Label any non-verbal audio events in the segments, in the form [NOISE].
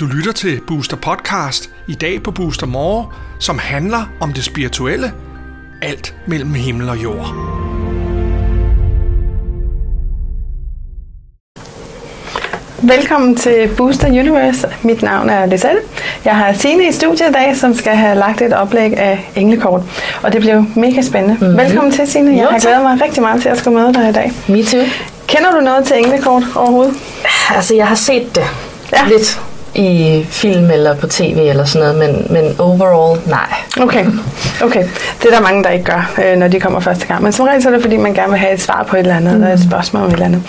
Du lytter til Booster Podcast i dag på Booster More, som handler om det spirituelle. Alt mellem himmel og jord. Velkommen til Booster Universe. Mit navn er Lisette. Jeg har Signe i studiet i dag, som skal have lagt et oplæg af englekort. Og det blev mega spændende. Mm-hmm. Velkommen til, Signe. Jeg Jo, har glædet mig rigtig meget til at skulle møde dig i dag. Me too. Kender du noget til englekort overhovedet? Altså, jeg har set det ja. lidt i film eller på tv eller sådan noget, men, men overall, nej. Okay, okay. Det er der mange, der ikke gør, øh, når de kommer første gang. Men som regel så er det, fordi man gerne vil have et svar på et eller andet, mm. eller et spørgsmål om et eller andet.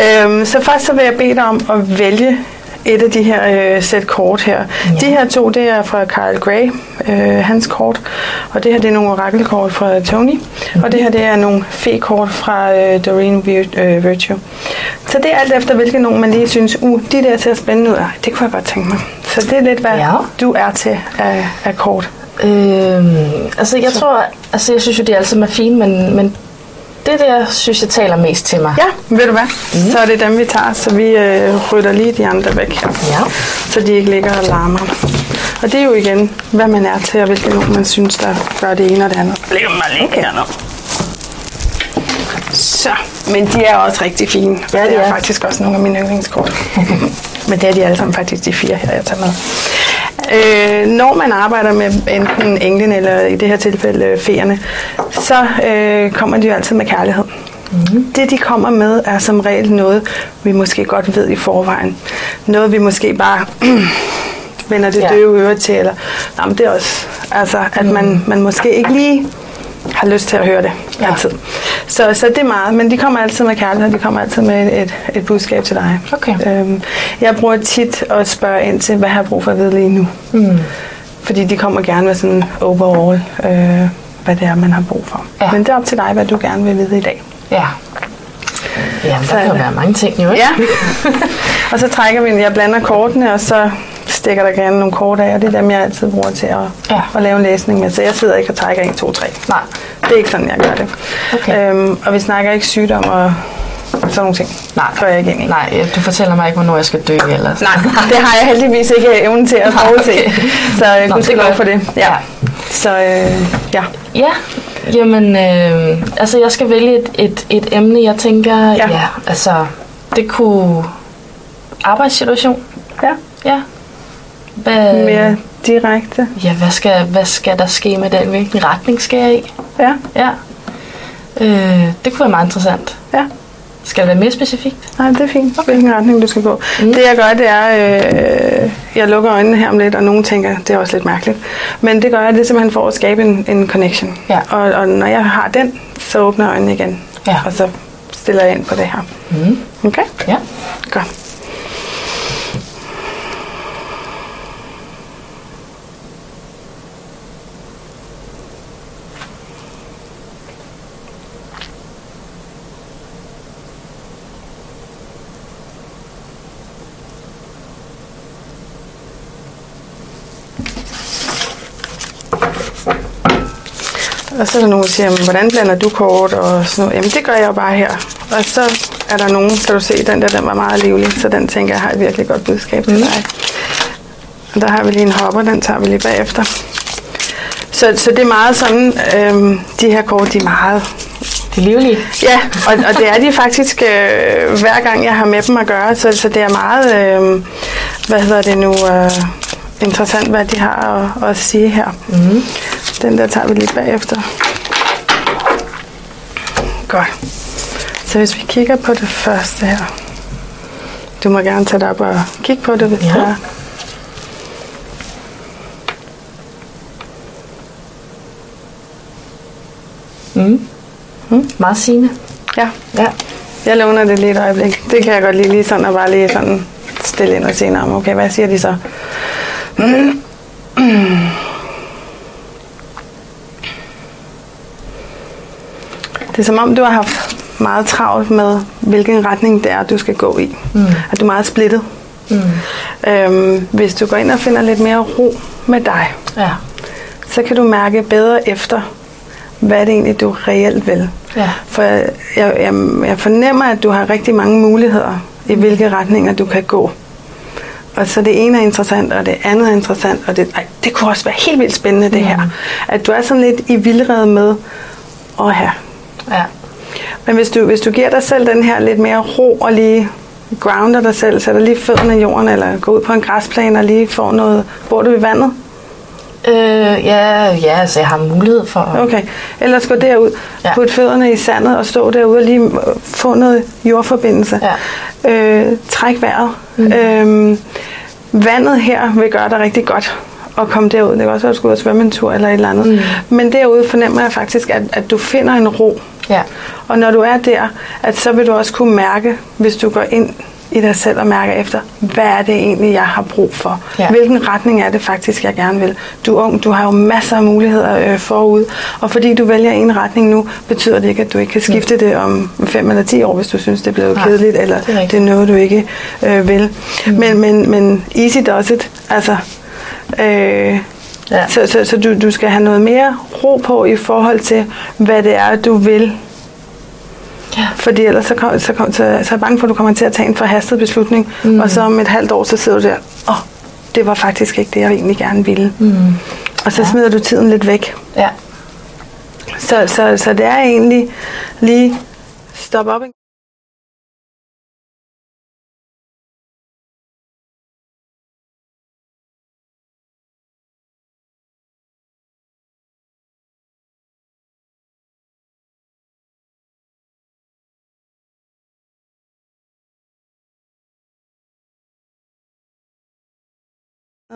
Øhm, så først så vil jeg bede dig om at vælge et af de her øh, sæt kort her. Ja. De her to, det er fra Carl Gray, øh, hans kort. Og det her, det er nogle orakelkort fra Tony. Og det her, det er nogle fe-kort fra øh, Doreen Vir- øh, Virtue. Så det er alt efter, hvilke nogen man lige synes, uh, de der ser spændende ud. Ej, Det kunne jeg godt tænke mig. Så det er lidt, hvad Ja. du er til af, af kort. Øhm, altså, jeg tror, altså, jeg synes jo, de alle sammen er fine, men, men det der, synes jeg, taler mest til mig. Ja, ved du hvad? Mm. Så er det dem, vi tager, så vi øh, rydder lige de andre væk her. Ja. Så de ikke ligger og larmer. Og det er jo igen, hvad man er til, og hvilke nogen man synes, der gør det ene og det andet. Læg mig ligge her nu. Så, men de er også rigtig fine. Ja, det de er er. faktisk også nogle af mine yndlingskort. [LAUGHS] men det er de alle sammen faktisk de fire her, jeg tager med. Øh, når man arbejder med enten englen eller i det her tilfælde øh, feerne, så øh, kommer de jo altid med kærlighed. Mm. Det, de kommer med, er som regel noget, vi måske godt ved i forvejen. Noget, vi måske bare [CLEARS THROAT] vender det Ja. døve øre til. Eller, nej, men det er også, altså, at man, man måske ikke lige har lyst til at høre det Ja. altid. Så, så det er meget, men de kommer altid med kærlighed, de kommer altid med et, et budskab til dig. Okay. Øhm, jeg bruger tit at spørge ind til, hvad har jeg brug for at vide lige nu? Mm. Fordi de kommer gerne med sådan overall, øh, hvad det er, man har brug for. Ja. Men det er op til dig, hvad du gerne vil vide i dag. Ja. Jamen, Så der er kan jo være mange ting, jo. ikke? Ja. [LAUGHS] og så trækker vi, jeg blander kortene, og så stikker der gerne nogle kort af, og det er dem, jeg altid bruger til at, Ja. at lave en læsning med. Så jeg sidder ikke og trækker 1, 2, 3. Nej. Det er ikke sådan, jeg gør det. Okay. Øhm, og vi snakker ikke sygdom og sådan nogle ting. Nej. Går jeg ikke ind i. Nej, du fortæller mig ikke, hvornår jeg skal dø ellers. Nej, det har jeg heldigvis ikke evnen til at forudse. okay. Så øh, det skal er lov for det. Ja. Ja. Så øh, ja. Ja, jamen, øh, altså jeg skal vælge et, et, et emne, jeg tænker, Ja. ja. ja, altså, det kunne arbejdssituation, ja. ja. Hvad, Mere direkte. Ja, hvad skal, hvad skal der ske med den? Hvilken retning skal jeg i? Ja. Ja. Øh, det kunne være meget interessant. Ja. Skal det være mere specifikt? Nej, det er fint. Hvilken retning du skal gå. Mm. Det jeg gør, det er, øh, jeg lukker øjnene her om lidt, og nogen tænker, det er også lidt mærkeligt. Men det gør jeg, det er simpelthen for at skabe en, en connection. Ja. Og, og når jeg har den, så åbner jeg øjnene igen. Ja. Og så stiller jeg ind på det her. Mm. Okay? Ja. Godt. Og så er der nogen, der siger, "Men hvordan blander du kort? Og sådan noget. Jamen, det gør jeg jo bare her. Og så er der nogen, kan du se, den der, den var meget livlig, så den tænker jeg har et virkelig godt budskab til dig. Og der har vi lige en hopper, den tager vi lige bagefter. Så, så det er meget sådan, øhm, de her kort, de er meget Det er livligt. Ja, og, og det er de faktisk øh, hver gang, jeg har med dem at gøre, så, så det er meget, øh, hvad hedder det nu, øh, interessant, hvad de har at, at sige her. Mm. Den der tager vi lige bagefter. Godt. Så hvis vi kigger på det første her. Du må gerne tage det op og kigge på det, hvis Ja. det er. Mm. Mm. Meget sigende. Ja, Ja. jeg låner det lige et øjeblik. Det kan jeg godt lide, lige sådan, og bare lige sådan stille ind og se, "Nå, men okay, hvad siger de så? [CLEARS THROAT] Det er som om, du har haft meget travlt med, hvilken retning det er, du skal gå i. Mm. At du er meget splittet. Mm. Øhm, hvis du går ind og finder lidt mere ro med dig, Ja. så kan du mærke bedre efter, hvad det egentlig, du reelt vil. Ja. For jeg, jeg, jeg fornemmer, at du har rigtig mange muligheder i hvilke retninger du kan gå. Og så det ene er interessant, og det andet er interessant, og det, ej, det kunne også være helt vildt spændende det her. At du er sådan lidt i vildrede med, åh her. Ja. Men hvis du, hvis du giver dig selv den her lidt mere ro og lige grounder dig selv, sætter lige fødderne i jorden, eller går ud på en græsplæne og lige får noget, bor du i vandet? Øh, ja, ja, altså jeg har mulighed for... Okay, ellers gå derud, ja. Put fødderne i sandet og stå derude og lige øh, få noget jordforbindelse. Ja. Øh, træk vejret. Mm. Øhm, vandet her vil gøre dig rigtig godt at komme derud. Det kan også være, at du skal ud og svømme en tur eller et eller andet. Mm. Men derude fornemmer jeg faktisk, at, at du finder en ro. Ja. Og når du er der, at så vil du også kunne mærke, hvis du går ind i dig selv og mærker efter, hvad er det egentlig, jeg har brug for? Ja. Hvilken retning er det faktisk, jeg gerne vil? Du er ung, du har jo masser af muligheder øh, forud, og fordi du vælger en retning nu, betyder det ikke, at du ikke kan skifte det om 5 eller 10 år, hvis du synes, det er blevet Nej, kedeligt, eller det er rigtigt. det er noget, du ikke øh, vil. Mm. Men, men, men easy does it. Altså, øh, Ja. så, så, så du, du skal have noget mere ro på i forhold til, hvad det er, du vil Ja. fordi ellers så, kom, så, kom, så, så er jeg bange for, at du kommer til at tage en forhastet beslutning, mm. og så om et halvt år, så sidder du der, åh, oh, det var faktisk ikke det, jeg egentlig gerne ville. Mm. Og så ja. smider du tiden lidt væk. Ja. Så, så, så det er egentlig lige stop op.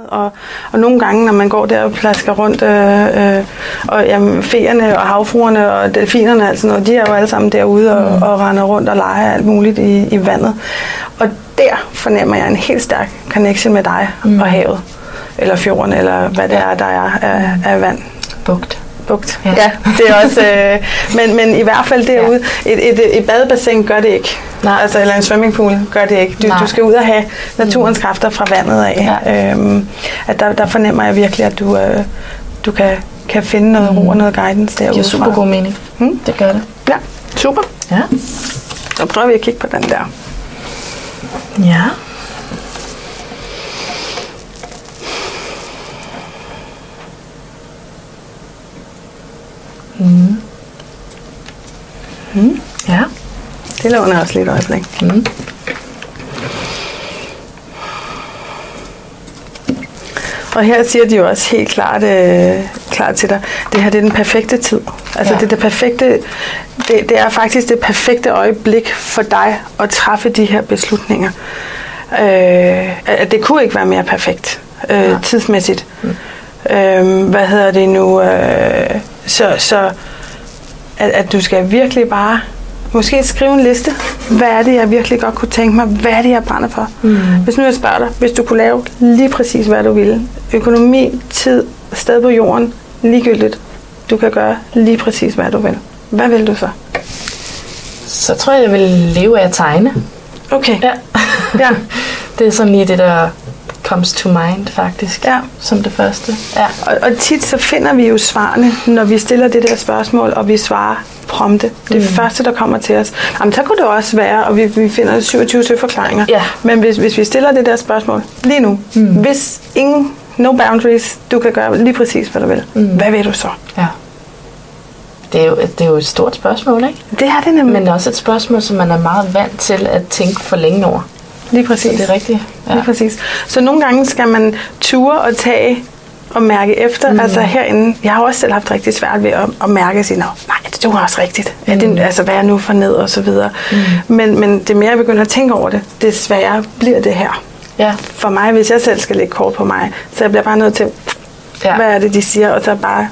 Og, og nogle gange, når man går der og plasker rundt, øh, øh, og jamen, feerne og havfruerne og delfinerne, altså noget, de er jo alle sammen derude og, mm. og render rundt og leger alt muligt i, i vandet. Og der fornemmer jeg en helt stærk connection med dig mm. og havet, eller fjorden, eller hvad det er, der er af, af vand. Bugt. Bugt. Ja. Ja. det er også... Øh, men, men i hvert fald derude, ja. et, et, et badebassin gør det ikke. Nej. Altså, eller en swimmingpool gør det ikke. Du, Nej. du skal ud og have naturens kræfter fra vandet af. Ja. Øhm, at der, der fornemmer jeg virkelig, at du, øh, du kan, kan finde noget ro og noget guidance Det derude giver super god mening. Hmm? Det gør det. Ja, super. Ja. Så prøver vi at kigge på den der. Ja. Mm. Ja. Det låner også lidt øjeblik. Mm. Og her siger de jo også helt klart, øh, klart til dig, det her det er den perfekte tid. Altså Ja. det, er det, perfekte, det, det er faktisk det perfekte øjeblik for dig at træffe de her beslutninger. Øh, at det kunne ikke være mere perfekt øh, Ja. tidsmæssigt. Mm. Øh, hvad hedder det nu? Øh, så så at, at du skal virkelig bare måske skrive en liste. Hvad er det, jeg virkelig godt kunne tænke mig? Hvad er det, jeg brænder for? Mm. Hvis nu jeg spørger dig, hvis du kunne lave lige præcis, hvad du ville. Økonomi, tid, sted på jorden, ligegyldigt. Du kan gøre lige præcis, hvad du vil. Hvad vil du så? Så tror jeg, jeg vil leve af at tegne. Okay. Ja. Ja. [LAUGHS] det er sådan lige det, der comes to mind, faktisk. Ja. Som det første. Ja. Og, og tit så finder vi jo svarene, når vi stiller det der spørgsmål, og vi svarer prompte. Det mm. første, der kommer til os. Jamen, så kunne det også være, og vi, vi finder 27 søforklaringer. Ja. Men hvis, hvis vi stiller det der spørgsmål lige nu, mm. hvis ingen, no boundaries, du kan gøre lige præcis, hvad du vil. Mm. Hvad vil du så? ja. Det er, jo, det er jo et stort spørgsmål, ikke? Det er det nemlig. Men også et spørgsmål, som man er meget vant til at tænke for længe over. Lige præcis. Det er rigtigt. Ja. Lige præcis. Så nogle gange skal man ture og tage og mærke efter. Mm. Altså herinde, jeg har også selv haft rigtig svært ved at, at mærke og sige, nej, det var også rigtigt. Mm. Er det, altså, hvad er nu for ned og så videre. Mm. Men, men det mere jeg begynder at tænke over det, det sværere bliver det her. Ja. For mig, hvis jeg selv skal lægge kort på mig, så jeg bliver bare nødt til, ja. hvad er det, de siger, og så bare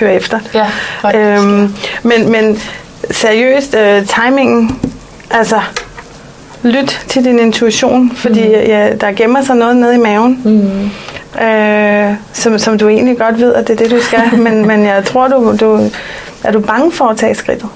høre efter. Ja, faktisk, øhm, men, men seriøst, øh, timingen, altså lyt til din intuition, fordi mm. ja, der gemmer sig noget nede i maven, mm. øh, som, som du egentlig godt ved, at det er det, du skal, [LAUGHS] men, men jeg tror, du, du er du bange for at tage skridtet.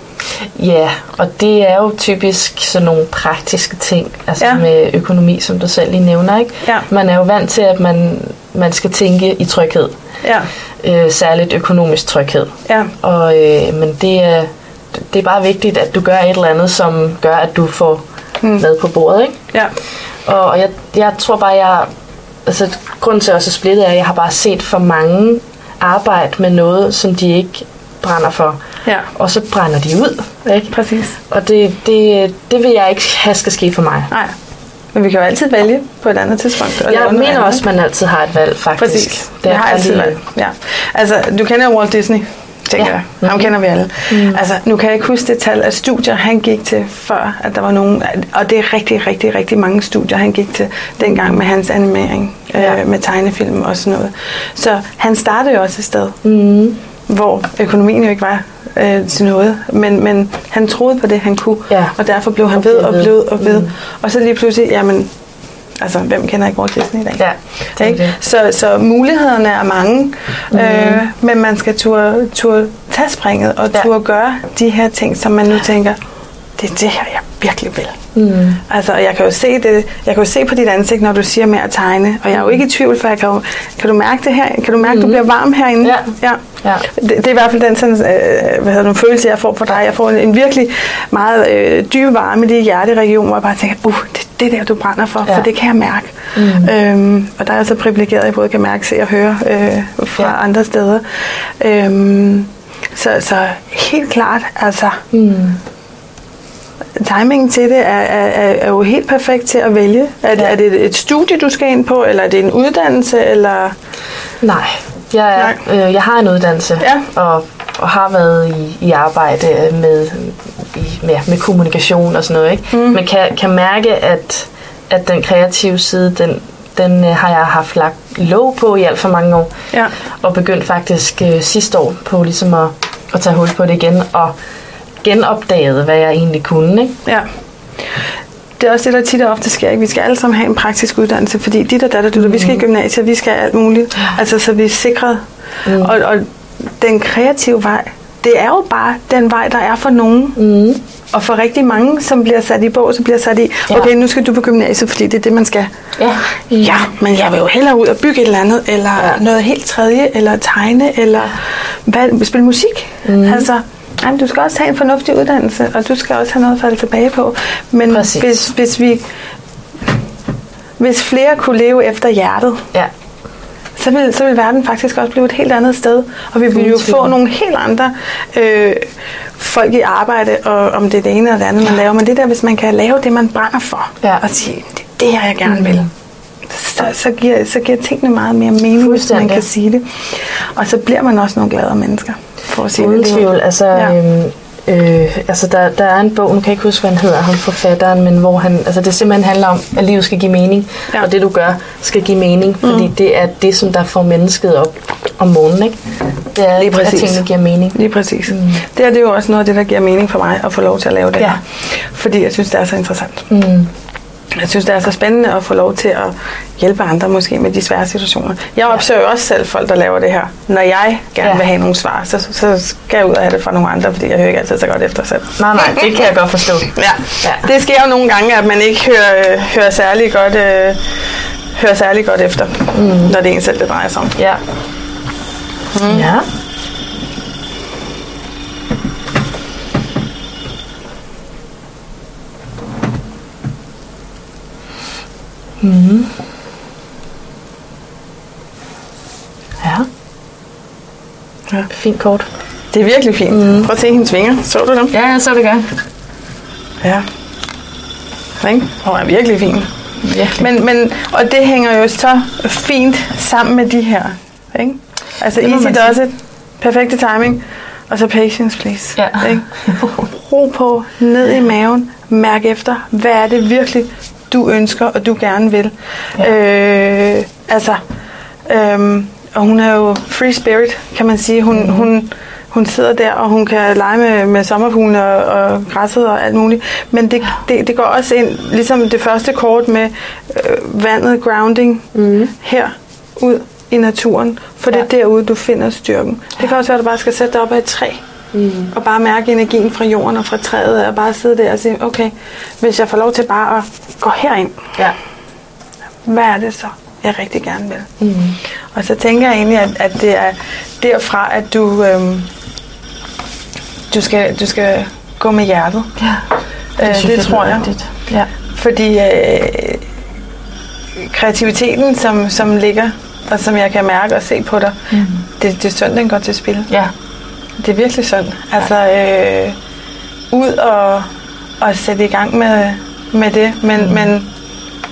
Ja, og det er jo typisk sådan nogle praktiske ting, altså ja. Med økonomi, som du selv lige nævner, ikke? Ja. Man er jo vant til, at man, man skal tænke i tryghed. Ja, øh, særligt økonomisk tryghed. Ja. Og, øh, men det er, det er bare vigtigt, at du gør et eller andet, som gør, at du får mm. mad på bordet. Ikke? Ja. Og, og jeg, jeg tror bare, jeg... Altså, grunden til at også er splittet er, at jeg har bare set for mange arbejde med noget, som de ikke brænder for. Ja. Og så brænder de ud. Ikke? Præcis. Og det, det, det vil jeg ikke have skal ske for mig. Nej. Men vi kan jo altid vælge på et andet tidspunkt. at Jeg mener andet. også, at man altid har et valg, faktisk. Præcis. Det er har bare altid valgt. Ja. Altså, du kender Walt Disney, tænker Ja. jeg. Ham kender vi alle. Mm. Altså, nu kan jeg ikke huske det tal af studier, han gik til før, at der var nogen, og det er rigtig, rigtig, rigtig mange studier, han gik til dengang med hans animering, Ja. øh, med tegnefilm og sådan noget. Så han startede jo også et sted, Mm. hvor økonomien jo ikke var øh, til noget, men, men han troede på det, han kunne, Ja. og derfor blev han Og ved og ved. blev og ved. Mm. Og så lige pludselig, jamen, altså, hvem kender ikke Walt Disney i dag? Ja, det Ikke? det. Så, så mulighederne er mange, mm. øh, men man skal turde, turde tage springet og Ja. turde gøre de her ting, som man nu tænker, det er det her, jeg virkelig vil. Mm. Altså, jeg kan jo se det, jeg kan jo se på dit ansigt, når du siger med at tegne, og jeg er jo ikke i tvivl, for jeg kan, jo, kan du mærke det her? Kan du mærke, mm. du bliver varm herinde? Ja. ja. Ja. Det, det er i hvert fald den sådan, øh, hvad hedder, det, følelse, jeg får for dig. Jeg får en, en virkelig meget øh, dyb varme i det hjerteregion, hvor jeg bare tænker, uh, det er der, du brænder for, Ja. for det kan jeg mærke. Mm. Øhm, og der er jeg så privilegeret, at jeg både kan mærke, se og høre øh, fra Ja. andre steder. Øhm, så, så helt klart, altså, Mm. timingen til det er, er, er, jo helt perfekt til at vælge. Er, Ja. er det et, studie, du skal ind på, eller er det en uddannelse, eller... Nej, jeg, er, øh, jeg har en uddannelse Ja. og, og har været i, i arbejde med, i, med, med kommunikation og sådan noget. Ikke? Mm. Men kan, kan mærke, at, at den kreative side, den, den øh, har jeg haft lagt låg på i alt for mange år. Ja. Og begyndt faktisk øh, sidste år på ligesom at, at tage hul på det igen og genopdaget, hvad jeg egentlig kunne. Ikke? Ja. Det er også det, der tit og ofte sker. Ikke? Vi skal alle sammen have en praktisk uddannelse, fordi dit og datter, du, vi skal i gymnasiet, vi skal alt muligt. Altså, så vi er sikret. Mm. Og, og den kreative vej, det er jo bare den vej, der er for nogen. Mm. Og for rigtig mange, som bliver sat i bås, så bliver sat i, Ja. okay, nu skal du på gymnasiet, fordi det er det, man skal. Ja. Ja, men jeg vil jo hellere ud og bygge et eller andet, eller Ja. ja. noget helt tredje, eller tegne, eller hvad, spille musik. Mm. Altså, jamen, du skal også have en fornuftig uddannelse, og du skal også have noget at falde tilbage på. Men Præcis. hvis, hvis vi hvis flere kunne leve efter hjertet, Ja. Så vil, så vil verden faktisk også blive et helt andet sted. Og vi vil jo få nogle helt andre øh, folk i arbejde, og om det er det ene eller det andet, man laver. Men det der, hvis man kan lave det, man brænder for, Ja. og sige, det er det her, jeg gerne vil, så, så, giver, så giver tingene meget mere mening, hvis man kan sige det. Og så bliver man også nogle gladere mennesker, for at sige Uden det. tvivl. Altså, Ja. ja. øhm, øh, altså der, der er en bog, nu kan jeg ikke huske, hvad han hedder, ham forfatteren, men hvor han, altså det simpelthen handler om, at livet skal give mening, Ja. og det du gør skal give mening, fordi mm. det er det, som der får mennesket op om morgenen, ikke? Det er, Lige at præcis. tingene giver mening. Lige præcis. Mm. Det, er, det er jo også noget af det, der giver mening for mig at få lov til at lave det Ja. her. Fordi jeg synes, det er så interessant. Mm. Jeg synes, det er så spændende at få lov til at hjælpe andre måske med de svære situationer. Jeg opsøger jo også selv folk, der laver det her. Når jeg gerne Ja. vil have nogle svar, så, så skal jeg ud og have det fra nogle andre, fordi jeg hører ikke altid så godt efter selv. Nej, nej, det kan jeg godt forstå. [LAUGHS] Ja. Ja. Det sker jo nogle gange, at man ikke hører, øh, hører, særlig, godt, øh, hører særlig godt efter, mm. når det er en selv, det drejer sig om. Ja. Mm. Ja. Mm. Ja. Ja. Fint kort. Det er virkelig fint. Mm. Prøv at se hendes vinger. Så du dem? Ja, jeg så det gør. Ja. Ikke? Hun er virkelig fin. Virkelig. Men, men, og det hænger jo så fint sammen med de her. Ikke? Altså easy does it, perfekte timing, og så patience please. Ja. Ikke? [LAUGHS] Ro på, ned i maven, mærk efter, hvad er det virkelig, du ønsker, og du gerne vil. Ja. Øh, altså, øhm, og hun er jo free spirit, kan man sige. Hun, mm. hun, hun sidder der, og hun kan lege med, med sommerfuglene og, og græsset og alt muligt. Men det, det, det går også ind, ligesom det første kort med øh, vandet, grounding, mm. her ud i naturen. For det er Ja. derude, du finder styrken. Det kan også være, at du bare skal sætte dig op ad et træ. Mm. Og bare mærke energien fra jorden og fra træet, og bare sidde der og sige, okay, hvis jeg får lov til bare at gå herind, Ja. hvad er det så, jeg rigtig gerne vil? Mm. Og så tænker jeg egentlig, at, at det, er, derfra, at du, øhm, du, skal, du skal gå med hjertet. Ja, Øh, synes det tror jeg. rigtigt. Ja. Fordi øh, kreativiteten, som, som ligger, og som jeg kan mærke og se på dig, mm. det, det er synd, den går til spil. ja. Det er virkelig synd. Altså, øh, ud og, og sætte i gang med, med det. Men, mm. men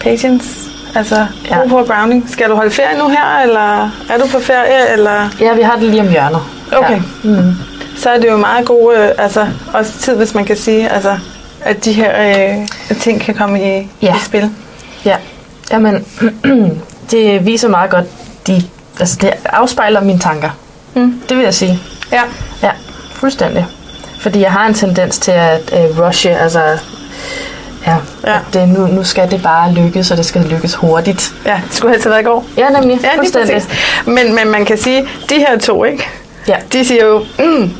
patience, altså Ja. ja. på grounding. Skal du holde ferie nu her, eller er du på ferie, eller... ja, vi har det lige om hjørnet. Okay. Ja. Mm. Så er det jo meget gode, øh, altså også tid, hvis man kan sige, altså, at de her øh, ting kan komme i, Ja. i spil. Ja, jamen, [CLEARS THROAT] det viser meget godt, de, altså det afspejler mine tanker. Mm. Det vil jeg sige. Ja. Ja, fuldstændig. Fordi jeg har en tendens til at uh, rushe, altså, ja, Ja. Det, nu, nu skal det bare lykkes, og det skal lykkes hurtigt. Ja, det skulle helst have været i går. Ja, nemlig. Ja, lige præcis. Men, men man kan sige, de her to, ikke? Ja. De siger jo, mm,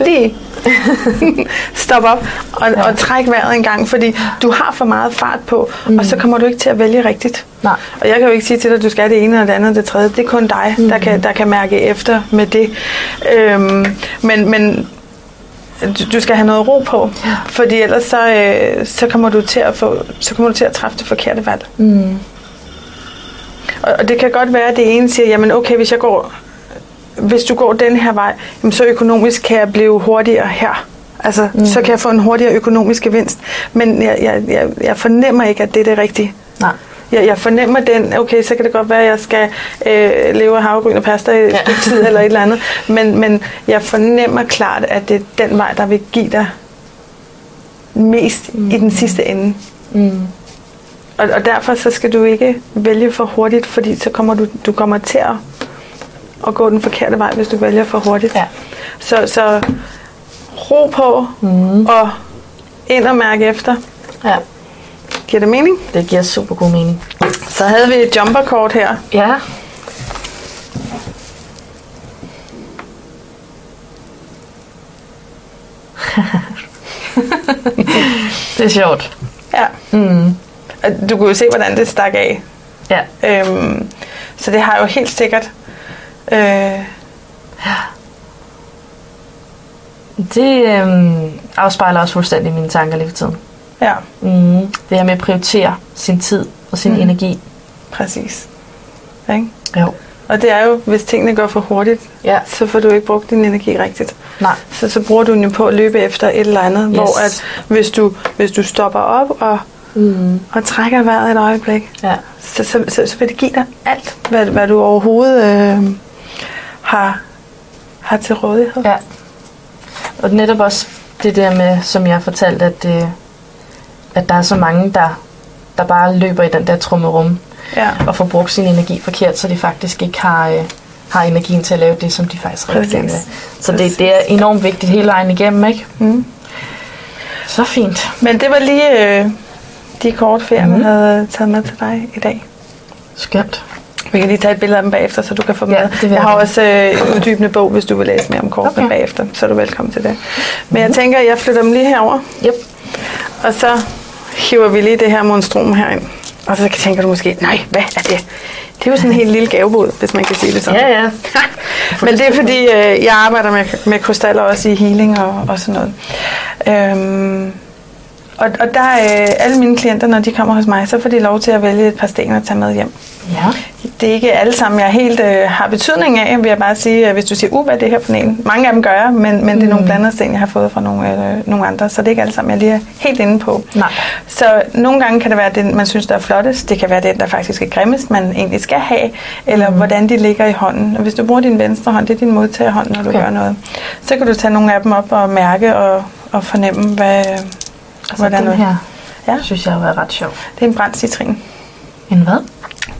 lige [LAUGHS] stop op og, ja. og træk vejret en gang, fordi du har for meget fart på, mm. og så kommer du ikke til at vælge rigtigt. Nej. Og jeg kan jo ikke sige til dig, at du skal det ene eller det andet og det tredje. Det er kun dig, mm. der, kan, der kan mærke efter med det. Øhm, men, men du, du skal have noget ro på, Ja. fordi ellers så, øh, så kommer du til at få, så kommer du til at træffe det forkerte valg. Mm. Og, og det kan godt være, at det ene siger, jamen okay, hvis jeg går, hvis du går den her vej, jamen så økonomisk kan jeg blive hurtigere her. Altså, mm. så kan jeg få en hurtigere økonomisk gevinst. Men jeg, jeg, jeg, jeg fornemmer ikke, at det er det rigtige. Nej. Jeg, jeg fornemmer den, okay, så kan det godt være, at jeg skal øh, leve af havregryn og pasta i Ja. tid eller et eller andet. Men, men jeg fornemmer klart, at det er den vej, der vil give dig mest mm. i den sidste ende. Mm. Og, og derfor så skal du ikke vælge for hurtigt, fordi så kommer du, du kommer til at, at gå den forkerte vej, hvis du vælger for hurtigt. Ja. Så, så ro på Mm. og ind og mærke efter. Ja, Giver det mening? det giver super god mening. Så havde vi et jumperkort her. Ja. [LAUGHS] det er sjovt. Ja. Mm. Du kunne jo se, hvordan det stak af. Ja. Øhm, så det har jo helt sikkert... Øh, Det øhm, afspejler også fuldstændig mine tanker lige for tiden. ja, Mm. Det her med at prioritere sin tid og sin mm. energi. præcis. Ikke? Jo. Og det er jo, hvis tingene går for hurtigt, Ja. så får du ikke brugt din energi rigtigt. Nej. Så, så bruger du den jo på at løbe efter et eller andet, yes. hvor at hvis du, hvis du stopper op og, Mm. og trækker vejret et øjeblik, Ja. så, så, så, så vil det give dig alt, hvad, hvad du overhovedet øh, har, har til rådighed. Ja. Og netop også det der med, som jeg fortalte, at, det, at der er så mange, der, der bare løber i den der trummerum Ja. og får brugt sin energi forkert, så de faktisk ikke har, øh, har energien til at lave det, som de faktisk rigtig gerne vil. Så det, det er enormt vigtigt hele vejen igennem, ikke? Mm. Så fint. Men det var lige øh, de kort, ferien mm. Havde taget med til dig i dag. Skønt. Vi kan lige tage et billede af dem bagefter, så du kan få dem Ja, med. jeg jeg har også øh, en uddybende bog, hvis du vil læse mere om kortene okay. Okay. bagefter, så er du velkommen til det. Men jeg tænker, at jeg flytter dem lige herover, Yep. og så hiver vi lige det her monstrum herind. Og så tænker du måske, nej, hvad er det? Det er jo sådan en helt lille gavebod, hvis man kan sige det sådan. Ja, ja. [LAUGHS] Men det er fordi, øh, jeg arbejder med, med krystaller også i healing og, og sådan noget. Øhm, og, og der er øh, alle mine klienter, når de kommer hos mig, så får de lov til at vælge et par sten at tage med hjem. Ja. Det er ikke alle sammen, jeg helt øh, har betydning af, vil jeg bare sige, øh, hvis du siger, uh, hvad er det her for en? Mange af dem gør jeg, men, men det er nogle blandede sten, jeg har fået fra nogle, øh, nogle andre, så det er ikke alle sammen, jeg lige er helt inde på. Nej. Så nogle gange kan det være den, man synes, der er flottest. Det kan være den, der faktisk er grimmest, man egentlig skal have. Eller mm. hvordan de ligger i hånden. Og hvis du bruger din venstre hånd, det er din modtagerhånd, når du Okay. gør noget. Så kan du tage nogle af dem op og mærke og, og fornemme, hvad, Altså den her, Ja. synes jeg været ret sjov. det er en brændt citrin. En hvad?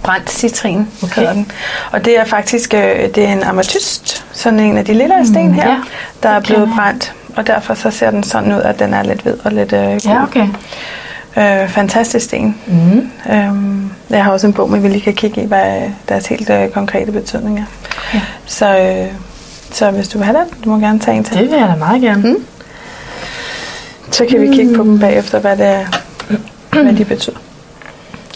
Brændt citrin Okay. hedder den. Og det er faktisk øh, det er en ametyst, sådan en af de lille sten her, ja. der er blevet brændt. Og derfor så ser den sådan ud, at den er lidt hvid og lidt øh, gul. Ja, okay. Øh, fantastisk sten. Mm. Øhm, jeg har også en bog, men vi lige kan kigge i, hvad deres helt øh, konkrete betydning er. Ja. Så, øh, så hvis du vil have den, du må gerne tage en til. Det vil jeg da meget gerne. Mm. Så kan vi kigge på dem bagefter, hvad, det er, hvad de betyder.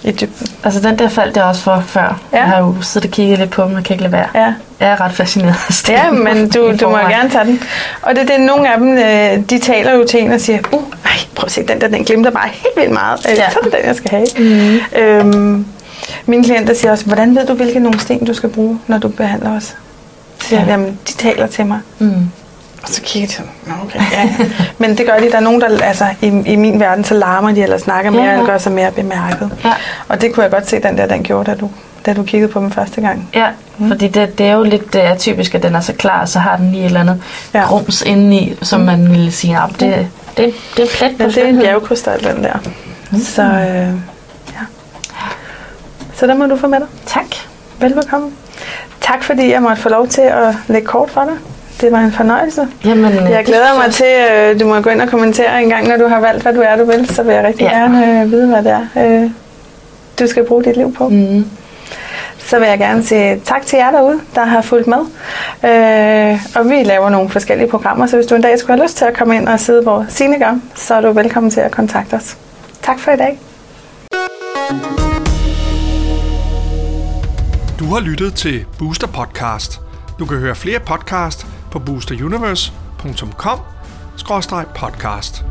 I dybden. Altså den der faldt jeg også for før. Ja. Jeg har jo siddet og kigget lidt på dem, jeg kan ikke lade være. Ja. Jeg er ret fascineret af Sten Ja, men du, [LAUGHS] du må gerne tage den. Og det er det, nogle af dem, øh, de taler jo til en og siger, uh, ej, prøv at se, den der, den glimter bare helt vildt meget. Øh, Ja. Så er det den, jeg skal have. Mm. Øhm, mine klienter siger også, hvordan ved du, hvilke nogle sten, du skal bruge, når du behandler os? Så siger jeg, Ja. jamen, de taler til mig. Mm. Og så kigger de sådan, "Nå, okay, ja, ja. [LAUGHS] Men det gør de. Der er nogen, der, altså, i, i min verden, så larmer de eller snakker mere, Ja, ja. og gør sig mere bemærket. Ja. Og det kunne jeg godt se, den der, den gjorde, da du, da du kiggede på dem første gang. Ja, mm. fordi det, det er jo lidt det er typisk, at den er så klar, så har den lige et eller andet Ja. grums indeni, som man ville sige, nah, det, det, det er plet på Ja, det er en skønheden." bjergkrystal, den der. Mm. Så, øh, ja. Så der må du få med dig. Tak. Velbekomme. Tak fordi jeg måtte få lov til at lægge kort for dig. Det var en fornøjelse. Jamen, Jeg glæder mig til, at øh, du må gå ind og kommentere en gang, når du har valgt, hvad du er, du vil. Så vil jeg rigtig Ja. gerne øh, vide, hvad det er, øh, du skal bruge dit liv på. Mm. Så vil jeg gerne sige tak til jer derude, der har fulgt med. Øh, og vi laver nogle forskellige programmer, så hvis du en dag skulle have lyst til at komme ind og sidde, hvor Signe gør, så er du velkommen til at kontakte os. Tak for i dag. Du har lyttet til Booster Podcast. Du kan høre flere podcast på boosteruniverse.com-podcast.